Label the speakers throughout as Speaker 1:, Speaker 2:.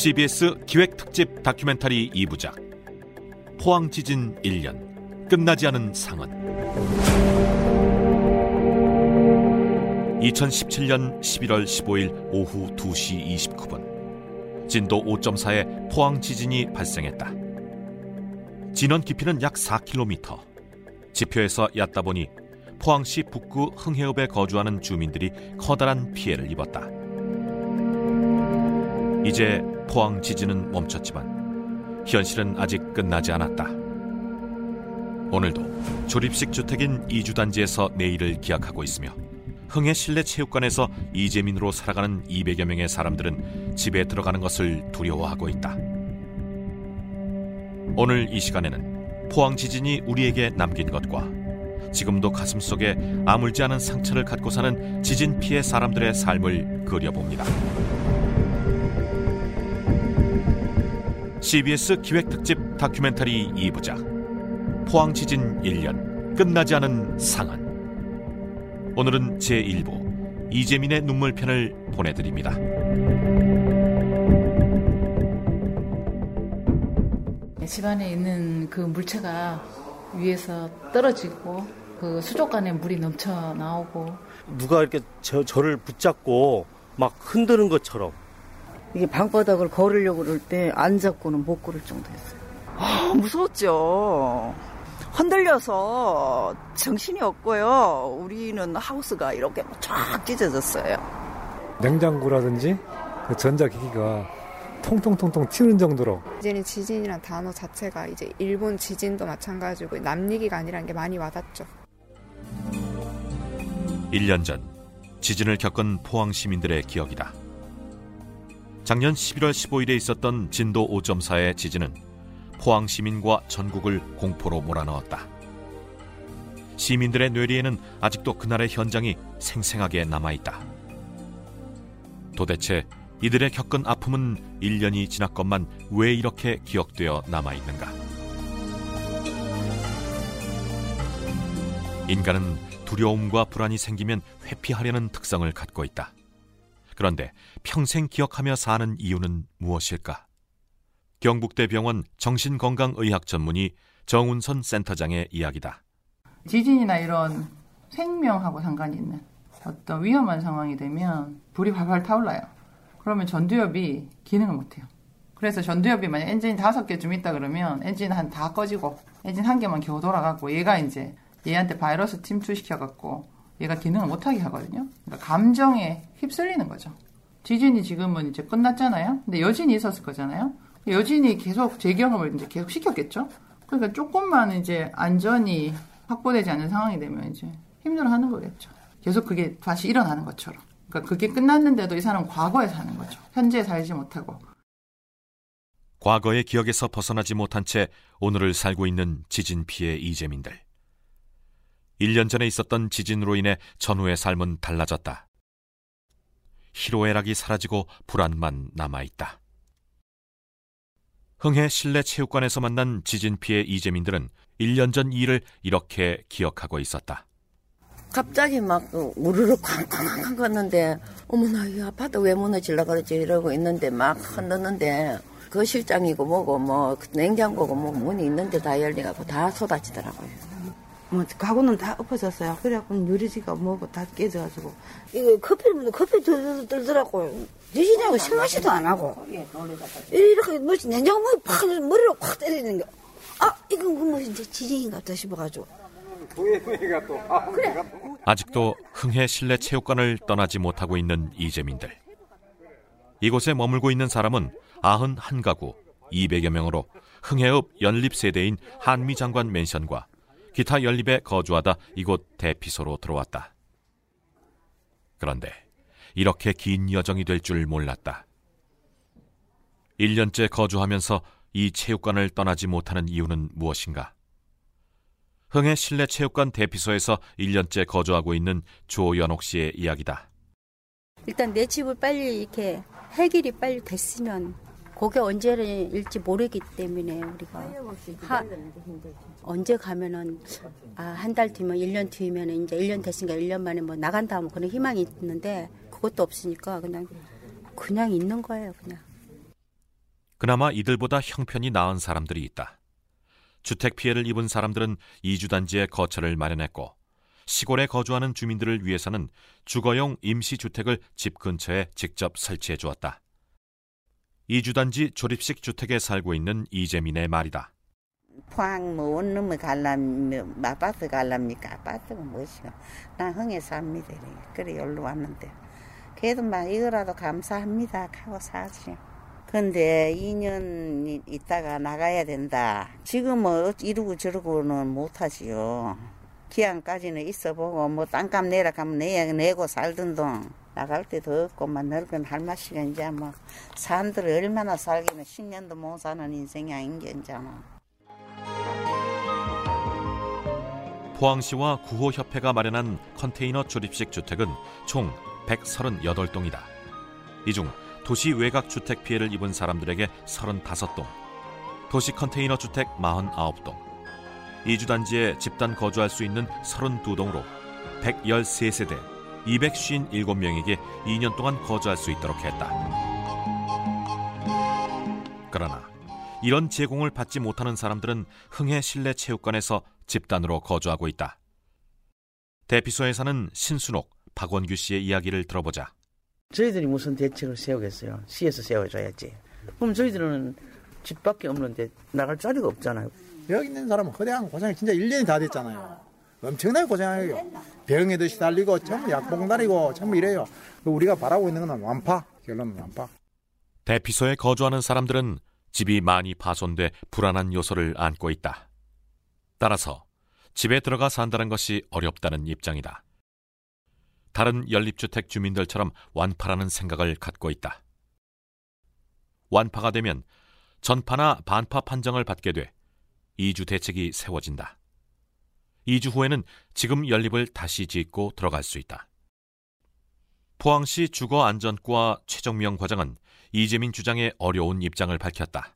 Speaker 1: CBS 기획특집 다큐멘터리 2부작 포항 지진 1년 끝나지 않은 상흔 2017년 11월 15일 오후 2시 29분 진도 5.4의 포항 지진이 발생했다. 진원 깊이는 약 4km. 지표에서 얕다 보니 포항시 북구 흥해읍에 거주하는 주민들이 커다란 피해를 입었다. 이제 포항 지진은 멈췄지만 현실은 아직 끝나지 않았다. 오늘도 조립식 주택인 이주단지에서 내일을 기약하고 있으며 흥해 실내 체육관에서 이재민으로 살아가는 200여 명의 사람들은 집에 들어가는 것을 두려워하고 있다. 오늘 이 시간에는 포항 지진이 우리에게 남긴 것과 지금도 가슴 속에 아물지 않은 상처를 갖고 사는 지진 피해 사람들의 삶을 그려봅니다. CBS 기획특집 다큐멘터리 2부작 포항 지진 1년 끝나지 않은 상한 오늘은 제1부 이재민의 눈물편을 보내드립니다.
Speaker 2: 집안에 있는 그 물체가 위에서 떨어지고 그 수족관에 물이 넘쳐 나오고
Speaker 3: 누가 이렇게 저, 저를 붙잡고 막 흔드는 것처럼
Speaker 4: 이게 방바닥을 걸으려고 그럴 때 안 잡고는 못 걸을 정도였어요.
Speaker 5: 아, 무서웠죠. 흔들려서 정신이 없고요. 우리는 하우스가 이렇게 쫙 찢어졌어요.
Speaker 6: 냉장고라든지 그 전자기기가 통통통통 튀는 정도로
Speaker 7: 이제는 지진이란 단어 자체가 이제 일본 지진도 마찬가지고 남 얘기가 아니라는 게 많이 와닿죠.
Speaker 1: 1년 전 지진을 겪은 포항 시민들의 기억이다. 작년 11월 15일에 있었던 진도 5.4의 지진은 포항 시민과 전국을 공포로 몰아넣었다. 시민들의 뇌리에는 아직도 그날의 현장이 생생하게 남아있다. 도대체 이들의 겪은 아픔은 1년이 지났건만 왜 이렇게 기억되어 남아있는가? 인간은 두려움과 불안이 생기면 회피하려는 특성을 갖고 있다. 그런데 평생 기억하며 사는 이유는 무엇일까? 경북대병원 정신건강의학 전문의 정운선 센터장의 이야기다.
Speaker 2: 지진이나 이런 생명하고 상관이 있는 어떤 위험한 상황이 되면 불이 활활 타올라요. 그러면 전두엽이 기능을 못해요. 그래서 전두엽이 만약 엔진 다섯 개쯤 있다 그러면 엔진 한 다 꺼지고 엔진 한 개만 겨우 돌아가고 얘가 이제 얘한테 바이러스 침투시켜갖고 얘가 기능을 못하게 하거든요. 그러니까 감정에 휩쓸리는 거죠. 지진이 지금은 이제 끝났잖아요. 근데 여진이 있었을 거잖아요. 여진이 계속 재경험을 이제 계속 시켰겠죠. 그러니까 조금만 이제 안전이 확보되지 않는 상황이 되면 이제 힘들어하는 거겠죠. 계속 그게 다시 일어나는 것처럼. 그러니까 그게 끝났는데도 이 사람은 과거에 사는 거죠. 현재에 살지 못하고.
Speaker 1: 과거의 기억에서 벗어나지 못한 채 오늘을 살고 있는 지진 피해 이재민들. 1년 전에 있었던 지진으로 인해 전후의 삶은 달라졌다. 희로애락이 사라지고 불안만 남아있다. 흥해 실내 체육관에서 만난 지진 피해 이재민들은 1년 전 일을 이렇게 기억하고 있었다.
Speaker 4: 갑자기 막 우르르 쾅쾅쾅 갔는데 어머나 이 아파트 왜 무너질라 그러지 이러고 있는데 막 흔드는데 그 실장이고 뭐고 뭐 냉장고고 뭐 문이 있는데 다 열려갖고 다 쏟아지더라고요.
Speaker 8: 뭐 가구는 다 엎어졌어요. 그래갖고 유리지가 뭐고 다 깨져가지고
Speaker 9: 이거 커피를 커피 들더라고요. 대신하고 신맛이도 안 하고 이렇게 뭐지 냉장고 팍 머리로 팍 때리는 게. 아 이건 뭐 이제 지진인가 보다 싶어가지고.
Speaker 1: 아직도 흥해 실내 체육관을 떠나지 못하고 있는 이재민들. 이곳에 머물고 있는 사람은 91가구 200여 명으로 흥해읍 연립 세대인 한미 장관 맨션과 기타 연립에 거주하다 이곳 대피소로 들어왔다. 그런데 이렇게 긴 여정이 될 줄 몰랐다. 1년째 거주하면서 이 체육관을 떠나지 못하는 이유는 무엇인가? 흥해 실내 체육관 대피소에서 1년째 거주하고 있는 조연옥 씨의 이야기다.
Speaker 10: 일단 내 집을 빨리 이렇게 해결이 빨리 됐으면 그게 언제일지 모르기 때문에 우리가 하, 언제 가면은 아, 한 달 뒤면 1년 뒤면 이제 1년 됐으니까 1년 만에 뭐 나간다 뭐 그런 희망이 있는데 그것도 없으니까 그냥 그냥 있는 거예요, 그냥.
Speaker 1: 그나마 이들보다 형편이 나은 사람들이 있다. 주택 피해를 입은 사람들은 이주 단지에 거처를 마련했고 시골에 거주하는 주민들을 위해서는 주거용 임시 주택을 집 근처에 직접 설치해 주었다. 이주단지 조립식 주택에 살고 있는 이재민의 말이다.
Speaker 11: 포항 뭐 원룸에 갈라면 아파트 갈랍니까? 아파트가 무엇이가 난 흥에 삽니다. 그래 여기로 왔는데 그래도 막 이거라도 감사합니다 하고 사지. 근데 2년 있다가 나가야 된다. 지금은 이러고 저러고는 못하지요. 기한까지는 있어보고 뭐 땅값 내라 가면 내, 내고 살던 동 나갈 때도 없고만 늙은 할머니가 이제 뭐 사람들 얼마나 살기는 10년도 못 사는 인생이 아닌 게 이제 뭐.
Speaker 1: 포항시와 구호협회가 마련한 컨테이너 조립식 주택은 총 138동이다. 이 중 도시 외곽 주택 피해를 입은 사람들에게 35동, 도시 컨테이너 주택 49동, 이주 단지에 집단 거주할 수 있는 32동으로 113세대 257명에게 2년 동안 거주할 수 있도록 했다. 그러나 이런 제공을 받지 못하는 사람들은 흥해 실내 체육관에서 집단으로 거주하고 있다. 대피소에 사는 신순옥, 박원규 씨의 이야기를 들어보자.
Speaker 12: 저희들이 무슨 대책을 세우겠어요? 시에서 세워줘야지. 그럼 저희들은 집밖에 없는데 나갈 자리가 없잖아요.
Speaker 13: 여기 있는 사람은 거대한 고생이 진짜 1년이 다 됐잖아요. 엄청나게 고생해요. 병에도 시달리고 전부 약봉 다리고 전부 이래요. 우리가 바라고 있는 건 완파. 결론은 완파.
Speaker 1: 대피소에 거주하는 사람들은 집이 많이 파손돼 불안한 요소를 안고 있다. 따라서 집에 들어가 산다는 것이 어렵다는 입장이다. 다른 연립주택 주민들처럼 완파라는 생각을 갖고 있다. 완파가 되면 전파나 반파 판정을 받게 돼 2주 대책이 세워진다. 2주 후에는 지금 연립을 다시 짓고 들어갈 수 있다. 포항시 주거안전과 최정명 과장은 이재민 주장의 어려운 입장을 밝혔다.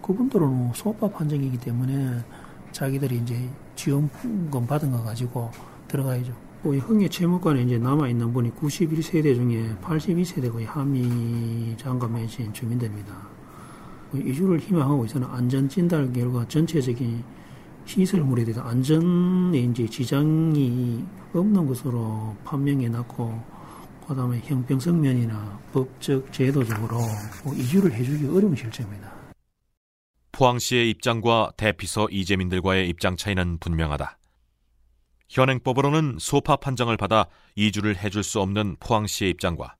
Speaker 14: 그분들은 소파 판정이기 때문에 자기들이 이제 지원금 받은 거 가지고 들어가야죠. 뭐 흥의 채무관에 이제 남아있는 분이 91세대 중에 82세대 의 한미 장관 맺은 주민들입니다. 뭐 이주를 희망하고 있어는 안전진단 결과 전체적인 시설 물에 대해서 안전에 이제 지장이 없는 것으로 판명해 놨고 그다음에 형평성 면이나 법적 제도적으로 뭐 이주를 해주기 어려운 실정입니다.
Speaker 1: 포항시의 입장과 대피소 이재민들과의 입장 차이는 분명하다. 현행법으로는 소파 판정을 받아 이주를 해줄 수 없는 포항시의 입장과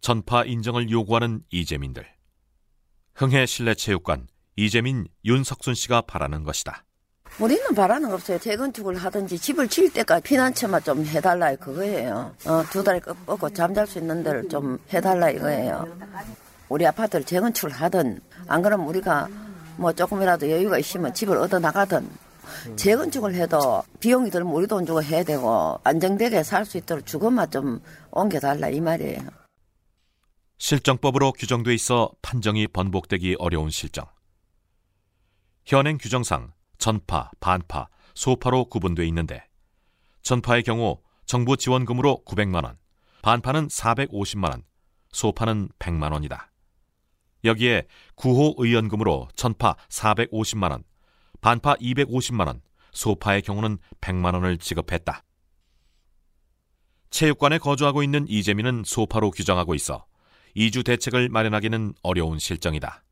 Speaker 1: 전파 인정을 요구하는 이재민들. 흥해 실내체육관 이재민 윤석순 씨가 바라는 것이다.
Speaker 4: 우리는 바라는 거 없어요. 재건축을 하든지 집을 지을 때까지 피난처만 좀 해달라 그거예요. 어, 두 달에 꺾고 잠잘 수 있는 데를 좀 해달라 이거예요. 우리 아파트를 재건축을 하든 안 그러면 우리가 뭐 조금이라도 여유가 있으면 집을 얻어 나가든 재건축을 해도 비용이 들면 우리 돈 주고 해야 되고 안정되게 살 수 있도록 주거만 좀 옮겨달라 이 말이에요.
Speaker 1: 실정법으로 규정돼 있어 판정이 번복되기 어려운 실정. 현행 규정상 전파, 반파, 소파로 구분돼 있는데 전파의 경우 정부 지원금으로 900만 원, 반파는 450만 원, 소파는 100만 원이다. 여기에 구호 의원금으로 전파 450만 원, 반파 250만 원, 소파의 경우는 100만 원을 지급했다. 체육관에 거주하고 있는 이재민은 소파로 규정하고 있어 이주 대책을 마련하기는 어려운 실정이다.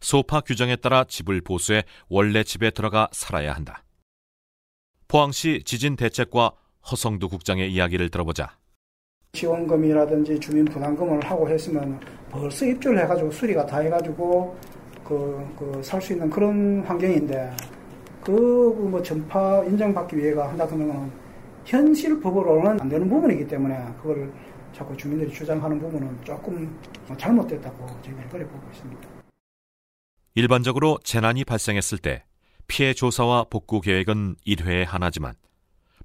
Speaker 1: 즉, 소파 규정에 따라 집을 보수해 원래 집에 들어가 살아야 한다. 포항시 지진 대책과 허성두 국장의 이야기를 들어보자.
Speaker 15: 지원금이라든지 주민 부담금을 하고 했으면 벌써 입주를 해가지고 수리가 다 해가지고 그, 그, 살수 있는 그런 환경인데, 그, 뭐, 전파 인정받기 위해가 한다 그러면 현실 법으로는 안 되는 부분이기 때문에 그걸 자꾸 주민들이 주장하는 부분은 조금 잘못됐다고 저희는 그래 보고 있습니다.
Speaker 1: 일반적으로 재난이 발생했을 때 피해 조사와 복구 계획은 1회에 하나지만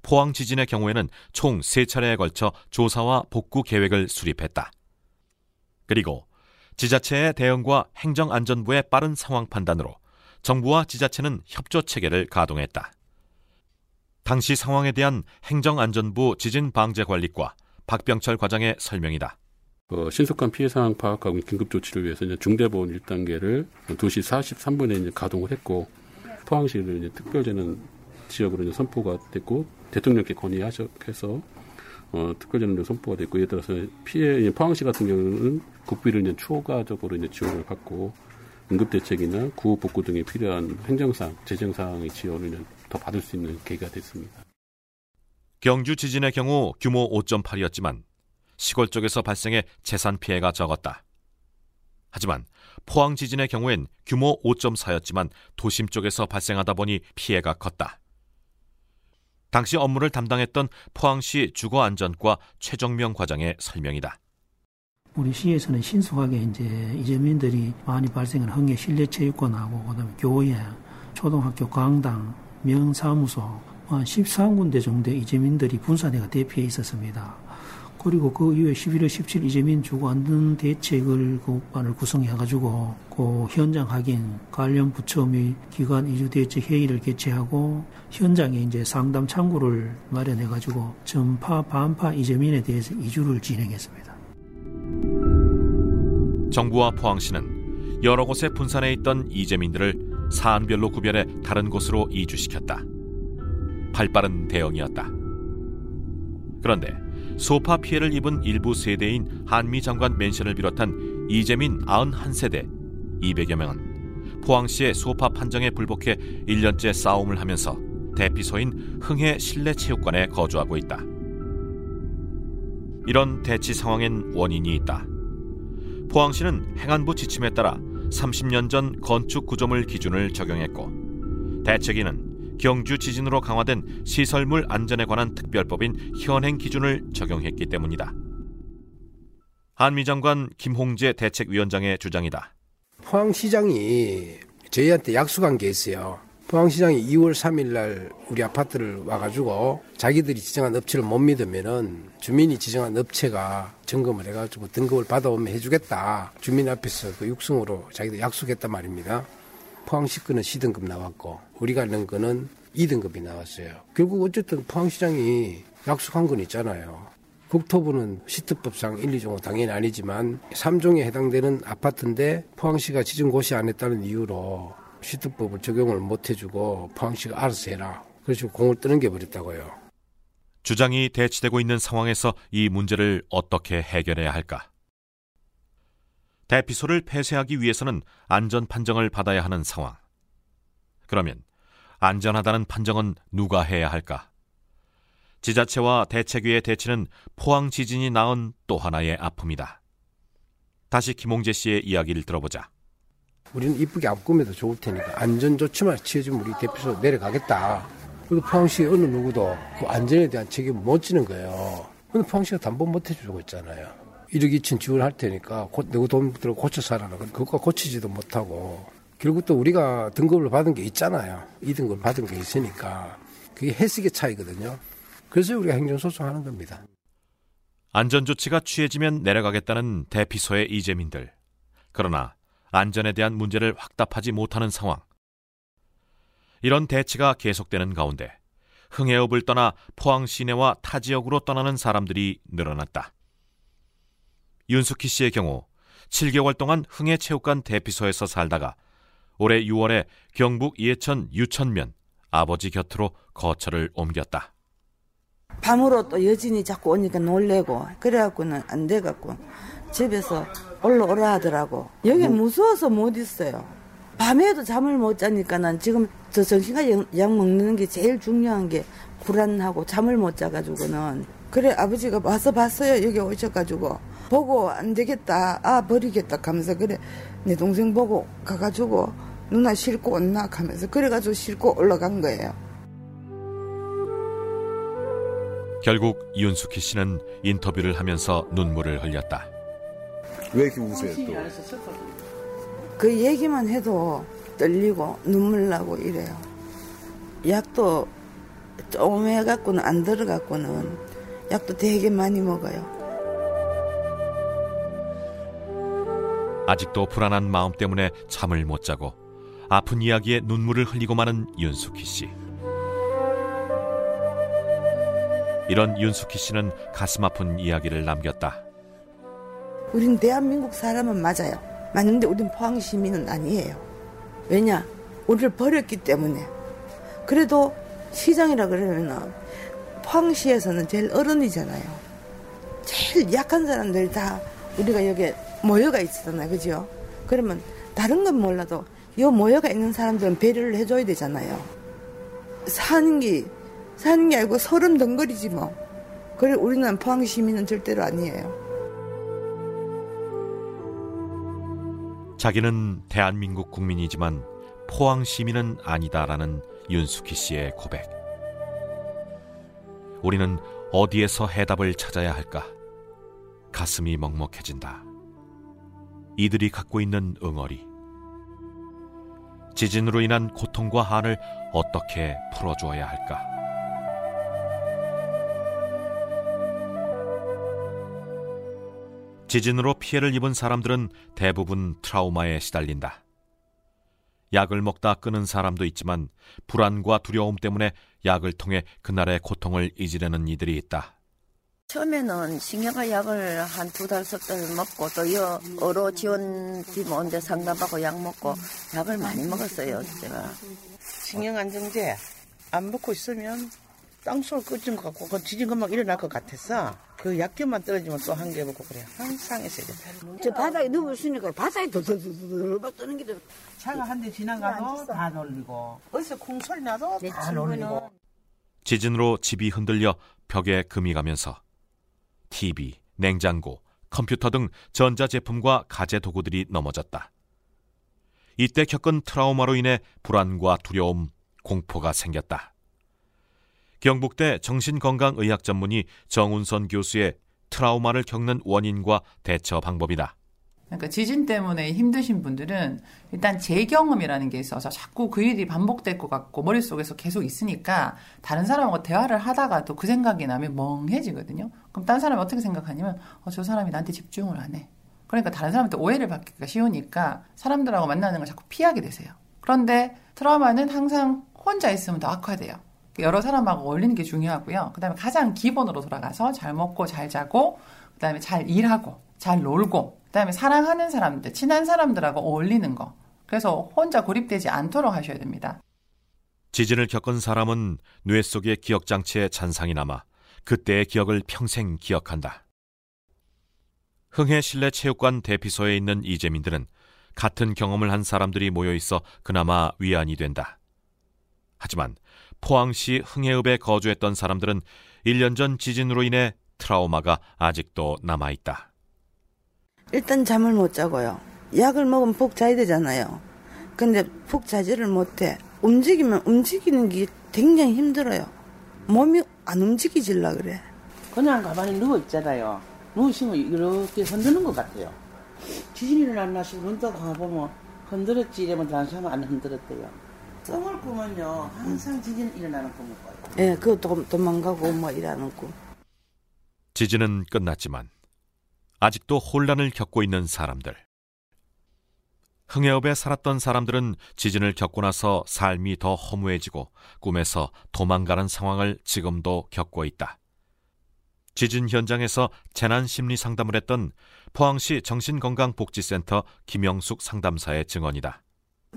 Speaker 1: 포항 지진의 경우에는 총 3차례에 걸쳐 조사와 복구 계획을 수립했다. 그리고 지자체의 대응과 행정안전부의 빠른 상황 판단으로 정부와 지자체는 협조 체계를 가동했다. 당시 상황에 대한 행정안전부 지진방재관리과 박병철 과장의 설명이다.
Speaker 16: 어, 신속한 피해 상황 파악하고 긴급 조치를 위해서 이제 중대보건 1단계를 2시 43분에 이제 가동을 했고 포항시를 이제 특별재난 지역으로 이제 선포가 됐고 대통령께 건의하셔서 어, 특별재난으로 선포가 됐고 이에 따라서 피해 포항시 같은 경우는 국비를 이제 추가적으로 이제 지원을 받고 응급 대책이나 구호 복구 등에 필요한 행정상, 재정상의 지원을 더 받을 수 있는 계기가 됐습니다.
Speaker 1: 경주 지진의 경우 규모 5.8이었지만 시골 쪽에서 발생해 재산 피해가 적었다. 하지만 포항 지진의 경우엔 규모 5.4였지만 도심 쪽에서 발생하다 보니 피해가 컸다. 당시 업무를 담당했던 포항시 주거안전과 최정명 과장의 설명이다.
Speaker 14: 우리 시에서는 신속하게 이제 이재민들이 많이 발생한 흥해 실내체육관하고 그다음에 교회, 초등학교 강당, 명사무소 한 13군데 정도의 이재민들이 분산해가 대피해 있었습니다. 그리고 그 이후에 11월 17일 이재민 주거 안전 대책을 그 반을 구성해가지고 그 현장 확인 관련 부처 및 기관 이주 대책 회의를 개최하고 현장에 이제 상담 창구를 마련해가지고 전파 반파 이재민에 대해서 이주를 진행했습니다.
Speaker 1: 정부와 포항시는 여러 곳에 분산해 있던 이재민들을 사안별로 구별해 다른 곳으로 이주시켰다. 발빠른 대응이었다. 그런데 소파 피해를 입은 일부 세대인 한미 장관 맨션을 비롯한 이재민 91세대 200여 명은 포항시의 소파 판정에 불복해 1년째 싸움을 하면서 대피소인 흥해 실내 체육관에 거주하고 있다. 이런 대치 상황엔 원인이 있다. 포항시는 행안부 지침에 따라 30년 전 건축 구조물 기준을 적용했고 대책위는 경주 지진으로 강화된 시설물 안전에 관한 특별법인 현행 기준을 적용했기 때문이다. 한미 장관 김홍재 대책위원장의 주장이다.
Speaker 17: 포항시장이 저희한테 약속한 게 있어요. 포항시장이 2월 3일 날 우리 아파트를 와가지고 자기들이 지정한 업체를 못 믿으면은 주민이 지정한 업체가 점검을 해가지고 등급을 받아오면 해주겠다. 주민 앞에서 그 육성으로 자기들 약속했단 말입니다. 포항시 거는 C등급 나왔고 우리가 낸 거는 2등급이 나왔어요. 결국 어쨌든 포항시장이 약속한 건 있잖아요. 국토부는 시특법상 1, 2종은 당연히 아니지만 3종에 해당되는 아파트인데 포항시가 지정 고시 안 했다는 이유로 시특법을 적용을 못 해주고 포항시가 알아서 해라. 그래서 공을 떠넘겨 버렸다고요.
Speaker 1: 주장이 대치되고 있는 상황에서 이 문제를 어떻게 해결해야 할까? 대피소를 폐쇄하기 위해서는 안전 판정을 받아야 하는 상황. 그러면 안전하다는 판정은 누가 해야 할까? 지자체와 대책위의 대치는 포항 지진이 낳은 또 하나의 아픔이다. 다시 김홍재 씨의 이야기를 들어보자.
Speaker 17: 우리는 이쁘게 안 꾸며도 좋을 테니까 안전 조치만 취해주면 우리 대피소 내려가겠다. 그리고 포항시 어느 누구도 그 안전에 대한 책임을 못 지는 거예요. 근데 포항시가 담보 못 해주고 있잖아요. 1억 2천 지원할 테니까 내고 돈 들어 고쳐 살아라. 그거 고치지도 못하고 결국 또 우리가 등급을 받은 게 있잖아요. 2등급을 받은 게 있으니까 그게 해석의 차이거든요. 그래서 우리가 행정소송하는 겁니다.
Speaker 1: 안전조치가 취해지면 내려가겠다는 대피소의 이재민들. 그러나 안전에 대한 문제를 확답하지 못하는 상황. 이런 대치가 계속되는 가운데 흥해읍을 떠나 포항 시내와 타 지역으로 떠나는 사람들이 늘어났다. 윤숙희 씨의 경우 7개월 동안 흥해체육관 대피소에서 살다가 올해 6월에 경북 예천 유천면 아버지 곁으로 거처를 옮겼다.
Speaker 8: 밤으로 또 여진이 자꾸 오니까 놀래고 그래갖고는 안 돼갖고 집에서 올라오라 하더라고. 여긴 무서워서 못 있어요. 밤에도 잠을 못 자니까 난 지금 저 정신과 약 먹는 게 제일 중요한 게 불안하고 잠을 못 자가지고는 그래 아버지가 와서 봤어요 여기 오셔가지고 보고 안 되겠다 아 버리겠다 하면서 그래 내 동생 보고 가가지고 누나 싣고 온나 하면서 그래가지고 싣고 올라간 거예요.
Speaker 1: 결국 윤숙희 씨는 인터뷰를 하면서 눈물을 흘렸다.
Speaker 18: 왜 이렇게 우세요 또?
Speaker 8: 그 얘기만 해도 떨리고 눈물 나고 이래요. 약도 조금 해갖고는 안 들어갖고는 약도 되게 많이 먹어요.
Speaker 1: 아직도 불안한 마음 때문에 잠을 못 자고 아픈 이야기에 눈물을 흘리고 마는 윤숙희 씨. 이런 윤숙희 씨는 가슴 아픈 이야기를 남겼다.
Speaker 8: 우린 대한민국 사람은 맞아요. 맞는데 우린 포항 시민은 아니에요. 왜냐? 우리를 버렸기 때문에. 그래도 시장이라 그러면 포항시에서는 제일 어른이잖아요. 제일 약한 사람들이 다 우리가 여기 모여가 있잖아요. 그죠? 그러면 다른 건 몰라도 요 모여가 있는 사람들은 배려를 해줘야 되잖아요. 사는 게, 사는 게 아니고 소름 덩거리지 뭐. 그래, 우리는 포항 시민은 절대로 아니에요.
Speaker 1: 자기는 대한민국 국민이지만 포항 시민은 아니다라는 윤수키 씨의 고백. 우리는 어디에서 해답을 찾아야 할까? 가슴이 먹먹해진다. 이들이 갖고 있는 응어리. 지진으로 인한 고통과 한을 어떻게 풀어주어야 할까? 지진으로 피해를 입은 사람들은 대부분 트라우마에 시달린다. 약을 먹다 끊은 사람도 있지만 불안과 두려움 때문에 약을 통해 그날의 고통을 잊으려는 이들이 있다.
Speaker 4: 처음에는 신경과 약을 한 두 달, 석 달 먹고 또 여, 어로 지원팀 온데 상담받고 약 먹고 약을 많이 먹었어요, 제가.
Speaker 12: 신경 안정제 안 먹고 있으면 땅속 꺼진 것 같고 그 지진 금방 일어날 것 같아서 그 약효만 떨어지면 또 한 개 먹고 그래 항상 했어요.
Speaker 9: 저 바닥에 누워있으니까 바닥에 더더더더 막 뜨는 게
Speaker 12: 차가 한 대 지나가도 다 놀리고 어디서 콩 소리 나도 다 놀리고
Speaker 1: 지진으로 집이 흔들려 벽에 금이 가면서 TV, 냉장고, 컴퓨터 등 전자제품과 가재 도구들이 넘어졌다. 이때 겪은 트라우마로 인해 불안과 두려움, 공포가 생겼다. 경북대 정신건강의학 전문의 정운선 교수의 트라우마를 겪는 원인과 대처 방법이다.
Speaker 2: 그러니까 지진 때문에 힘드신 분들은 일단 재경험이라는 게 있어서 자꾸 그 일이 반복될 것 같고 머릿속에서 계속 있으니까 다른 사람하고 대화를 하다가도 그 생각이 나면 멍해지거든요. 그럼 다른 사람이 어떻게 생각하냐면 어, 저 사람이 나한테 집중을 안 해. 그러니까 다른 사람한테 오해를 받기가 쉬우니까 사람들하고 만나는 걸 자꾸 피하게 되세요. 그런데 트라우마는 항상 혼자 있으면 더 악화돼요. 여러 사람하고 어울리는 게 중요하고요. 그 다음에 가장 기본으로 돌아가서 잘 먹고 잘 자고, 그 다음에 잘 일하고, 잘 놀고, 그 다음에 사랑하는 사람들, 친한 사람들하고 어울리는 거. 그래서 혼자 고립되지 않도록 하셔야 됩니다.
Speaker 1: 지진을 겪은 사람은 뇌 속의 기억 장치에 잔상이 남아 그때의 기억을 평생 기억한다. 흥해 실내 체육관 대피소에 있는 이재민들은 같은 경험을 한 사람들이 모여 있어 그나마 위안이 된다. 하지만 포항시 흥해읍에 거주했던 사람들은 1년 전 지진으로 인해 트라우마가 아직도 남아 있다.
Speaker 8: 일단 잠을 못 자고요. 약을 먹으면 푹 자야 되잖아요. 근데 푹 자지를 못해. 움직이면 움직이는 게 굉장히 힘들어요. 몸이 안 움직이질라 그래.
Speaker 12: 그냥 가만히 누워 있잖아요. 누우시면 이렇게 흔드는 것 같아요. 지진이 일어났나 싶고 눈떠 가보면 흔들었지 이러면 다른 사람은 안 흔들었대요. 꿈을 꾸면요 항상 지진 일어나는 꿈을 꿔요.
Speaker 8: 예, 그것도 도망가고 뭐 이러는 꿈.
Speaker 1: 지진은 끝났지만 아직도 혼란을 겪고 있는 사람들. 흥해읍에 살았던 사람들은 지진을 겪고 나서 삶이 더 허무해지고 꿈에서 도망가는 상황을 지금도 겪고 있다. 지진 현장에서 재난 심리 상담을 했던 포항시 정신건강복지센터 김영숙 상담사의 증언이다.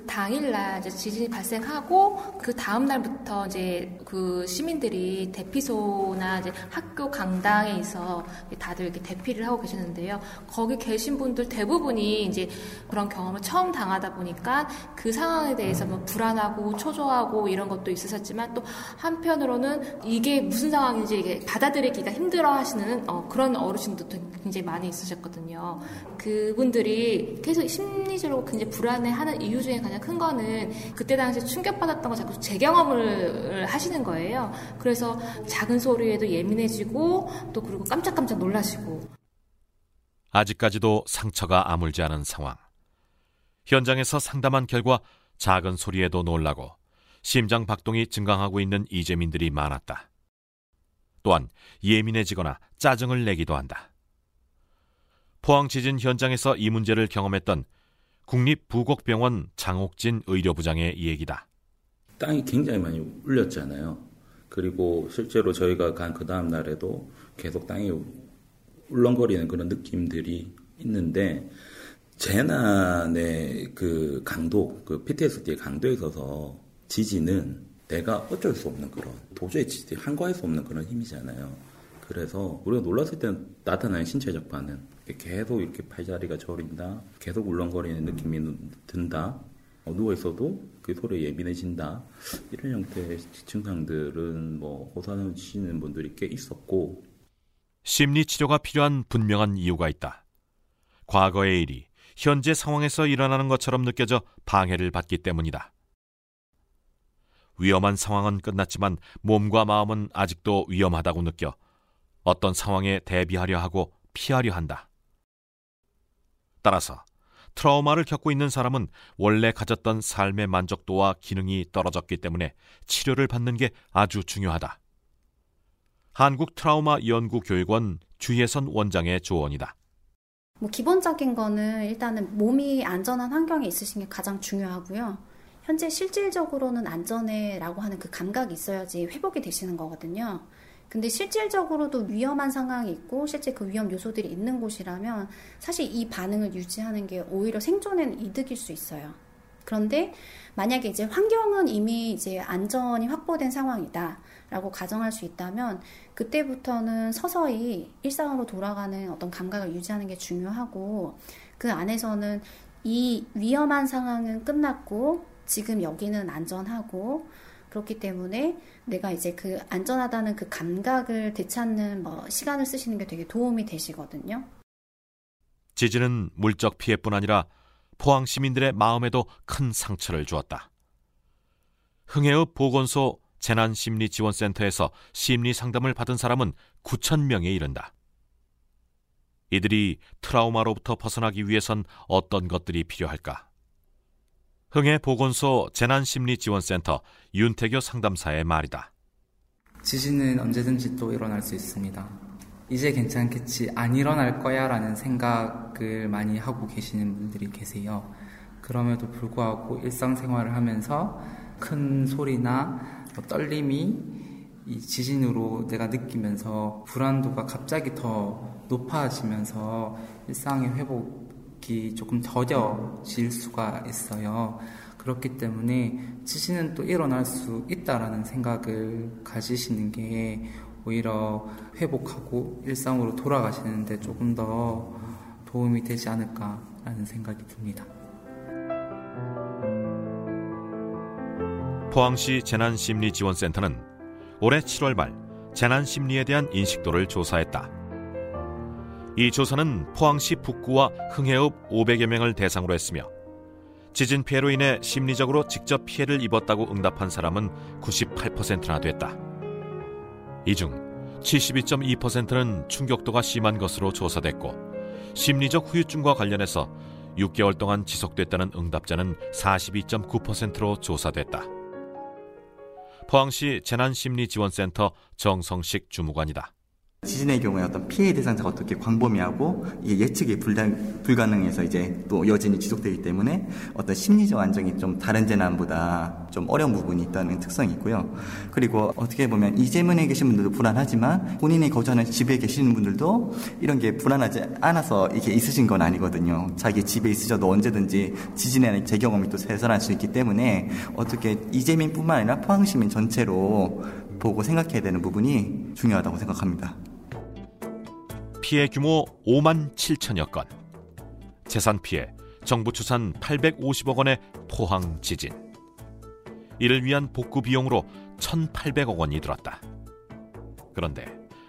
Speaker 19: 당일날 이제 지진이 발생하고 그 다음 날부터 이제 그 시민들이 대피소나 이제 학교 강당에 있어 다들 이렇게 대피를 하고 계셨는데요. 거기 계신 분들 대부분이 이제 그런 경험을 처음 당하다 보니까 그 상황에 대해서 뭐 불안하고 초조하고 이런 것도 있으셨지만 또 한편으로는 이게 무슨 상황인지 이게 받아들이기가 힘들어 하시는 어, 그런 어르신들도 굉장히 많이 있으셨거든요. 그분들이 계속 심리적으로 굉장히 불안해하는 이유 중에 가장 큰 거는 그때 당시 충격받았던 거 자꾸 재경험을 하시는 거예요. 그래서 작은 소리에도 예민해지고 또 그리고 깜짝깜짝 놀라시고.
Speaker 1: 아직까지도 상처가 아물지 않은 상황. 현장에서 상담한 결과 작은 소리에도 놀라고 심장 박동이 증강하고 있는 이재민들이 많았다. 또한 예민해지거나 짜증을 내기도 한다. 포항 지진 현장에서 이 문제를 경험했던 국립부곡병원 장옥진 의료부장의 얘기다.
Speaker 20: 땅이 굉장히 많이 울렸잖아요. 그리고 실제로 저희가 간 그 다음 날에도 계속 땅이 울렁거리는 그런 느낌들이 있는데 재난의 그 강도, 그 PTSD의 강도에 있어서 지진은 내가 어쩔 수 없는 그런 도저히 한거할 수 없는 그런 힘이잖아요. 그래서 우리가 놀랐을 때 나타나는 신체적 반응 계속 이렇게 팔다리가 저린다 계속 울렁거리는 느낌이 든다 어, 누워 있어도 그 소리에 예민해진다 이런 형태의 증상들은 뭐 호소하시는 분들이 꽤 있었고
Speaker 1: 심리 치료가 필요한 분명한 이유가 있다. 과거의 일이 현재 상황에서 일어나는 것처럼 느껴져 방해를 받기 때문이다. 위험한 상황은 끝났지만 몸과 마음은 아직도 위험하다고 느껴 어떤 상황에 대비하려 하고 피하려 한다. 따라서 트라우마를 겪고 있는 사람은 원래 가졌던 삶의 만족도와 기능이 떨어졌기 때문에 치료를 받는 게 아주 중요하다. 한국 트라우마 연구 교육원 주혜선 원장의 조언이다.
Speaker 21: 뭐 기본적인 거는 일단은 몸이 안전한 환경에 있으신 게 가장 중요하고요. 현재 실질적으로는 안전해라고 하는 그 감각이 있어야지 회복이 되시는 거거든요. 근데 실질적으로도 위험한 상황이 있고 실제 그 위험 요소들이 있는 곳이라면 사실 이 반응을 유지하는 게 오히려 생존에는 이득일 수 있어요. 그런데 만약에 이제 환경은 이미 이제 안전이 확보된 상황이다라고 가정할 수 있다면 그때부터는 서서히 일상으로 돌아가는 어떤 감각을 유지하는 게 중요하고 그 안에서는 이 위험한 상황은 끝났고 지금 여기는 안전하고 그렇기 때문에 내가 이제 그 안전하다는 그 감각을 되찾는 뭐 시간을 쓰시는 게 되게 도움이 되시거든요.
Speaker 1: 지진은 물적 피해뿐 아니라 포항 시민들의 마음에도 큰 상처를 주었다. 흥해읍 보건소 재난심리지원센터에서 심리 상담을 받은 사람은 9천 명에 이른다. 이들이 트라우마로부터 벗어나기 위해선 어떤 것들이 필요할까? 흥해 보건소 재난심리지원센터 윤태교 상담사의 말이다.
Speaker 22: 지진은 언제든지 또 일어날 수 있습니다. 이제 괜찮겠지, 안 일어날 거야 라는 생각을 많이 하고 계시는 분들이 계세요. 그럼에도 불구하고 일상생활을 하면서 큰 소리나 뭐 떨림이 이 지진으로 내가 느끼면서 불안도가 갑자기 더 높아지면서 일상의 회복 이 조금 더뎌질 수가 있어요. 그렇기 때문에 지진은 또 일어날 수 있다라는 생각을 가지시는 게 오히려 회복하고 일상으로 돌아가시는데 조금 더 도움이 되지 않을까라는 생각이 듭니다.
Speaker 1: 포항시 재난심리지원센터는 올해 7월 말 재난심리에 대한 인식도를 조사했다. 이 조사는 포항시 북구와 흥해읍 500여 명을 대상으로 했으며 지진 피해로 인해 심리적으로 직접 피해를 입었다고 응답한 사람은 98%나 됐다. 이 중 72.2%는 충격도가 심한 것으로 조사됐고 심리적 후유증과 관련해서 6개월 동안 지속됐다는 응답자는 42.9%로 조사됐다. 포항시 재난심리지원센터 정성식 주무관이다.
Speaker 23: 지진의 경우에 어떤 피해 대상자가 어떻게 광범위하고 이게 예측이 불가, 불가능해서 이제 또 여진이 지속되기 때문에 어떤 심리적 안정이 좀 다른 재난보다 좀 어려운 부분이 있다는 특성이 있고요. 그리고 어떻게 보면 이 재문에 계신 분들도 불안하지만 본인이 거주하는 집에 계시는 분들도 이런 게 불안하지 않아서 이게 있으신 건 아니거든요. 자기 집에 있으셔도 언제든지 지진에 제 경험이 또 새선할 수 있기 때문에 어떻게 이재민뿐만 아니라 포항시민 전체로 보고 생각해야 되는 부분이 중요하다고 생각합니다.
Speaker 1: 피해 규모 5만 7천여 건. 재산 피해 정부 추산 850억 원의 포항 지진. 이를 위한 복구 비용으로 1,800억 원이 들었다. 그런데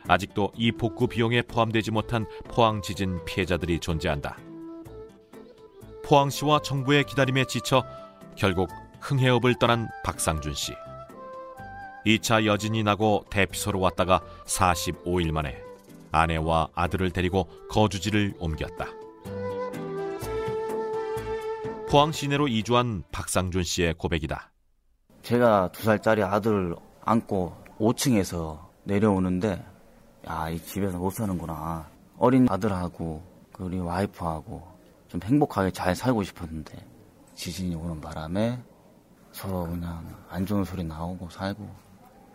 Speaker 1: 아직도 이 복구 비용에 포함되지 못한 포항 지진 피해자들이 존재한다. 포항시와 정부의 기다림에 지쳐 결국 흥해읍을 떠난 박상준 씨. 2차 여진이 나고 대피소로 왔다가 45일 만에 아내와 아들을 데리고 거주지를 옮겼다. 포항 시내로 이주한 박상준 씨의 고백이다.
Speaker 24: 제가 두 살짜리 아들을 안고 5층에서 내려오는데 야, 이 집에서 못 사는구나. 어린 아들하고 우리 와이프하고 좀 행복하게 잘 살고 싶었는데 지진이 오는 바람에 서로 그냥 안 좋은 소리 나오고 살고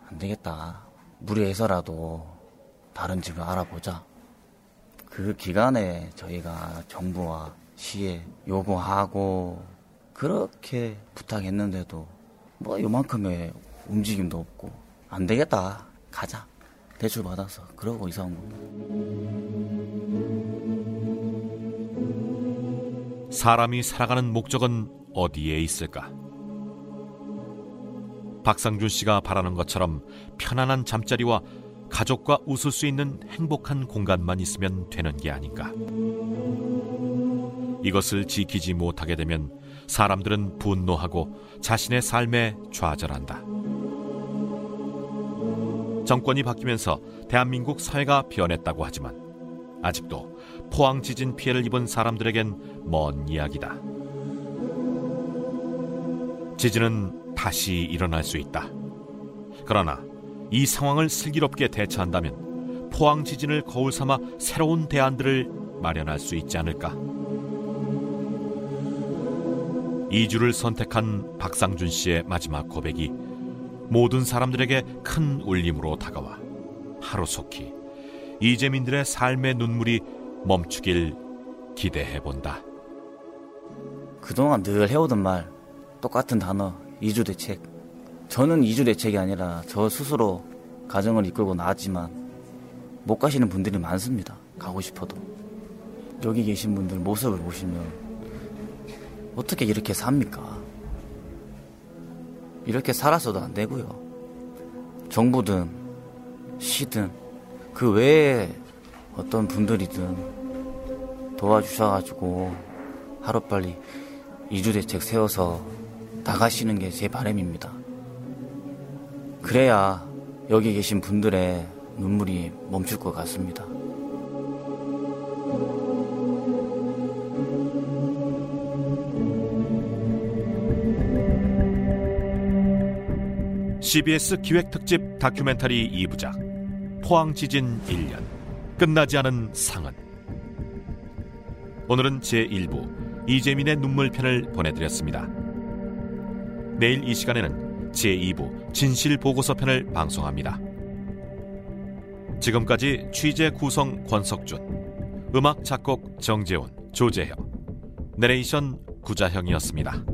Speaker 24: 안 되겠다. 무리해서라도 다른 집을 알아보자. 그 기간에 저희가 정부와 시에 요구하고 그렇게 부탁했는데도 뭐 요만큼의 움직임도 없고 안 되겠다 가자 대출 받아서 그러고 이사 온 겁니다.
Speaker 1: 사람이 살아가는 목적은 어디에 있을까? 박상준 씨가 바라는 것처럼 편안한 잠자리와 가족과 웃을 수 있는 행복한 공간만 있으면 되는 게 아닌가. 이것을 지키지 못하게 되면 사람들은 분노하고 자신의 삶에 좌절한다. 정권이 바뀌면서 대한민국 사회가 변했다고 하지만 아직도 포항 지진 피해를 입은 사람들에겐 먼 이야기다. 지진은 다시 일어날 수 있다. 그러나 이 상황을 슬기롭게 대처한다면 포항 지진을 거울 삼아 새로운 대안들을 마련할 수 있지 않을까? 이주를 선택한 박상준 씨의 마지막 고백이 모든 사람들에게 큰 울림으로 다가와 하루속히 이재민들의 삶의 눈물이 멈추길 기대해 본다.
Speaker 24: 그동안 늘 해오던 말 똑같은 단어 이주 대책 저는 이주 대책이 아니라 저 스스로 가정을 이끌고 나왔지만 못 가시는 분들이 많습니다. 가고 싶어도 여기 계신 분들 모습을 보시면 어떻게 이렇게 삽니까? 이렇게 살아서도 안 되고요. 정부든 시든 그 외에 어떤 분들이든 도와주셔가지고 하루빨리 이주 대책 세워서 나가시는 게 제 바람입니다. 그래야 여기 계신 분들의 눈물이 멈출 것 같습니다.
Speaker 1: CBS 기획특집 다큐멘터리 2부작 포항 지진 1년 끝나지 않은 상은 오늘은 제1부 이재민의 눈물편을 보내드렸습니다. 내일 이 시간에는 제2부 진실보고서 편을 방송합니다. 지금까지 취재 구성 권석준, 음악 작곡 정재훈, 조재형, 내레이션 구자형이었습니다.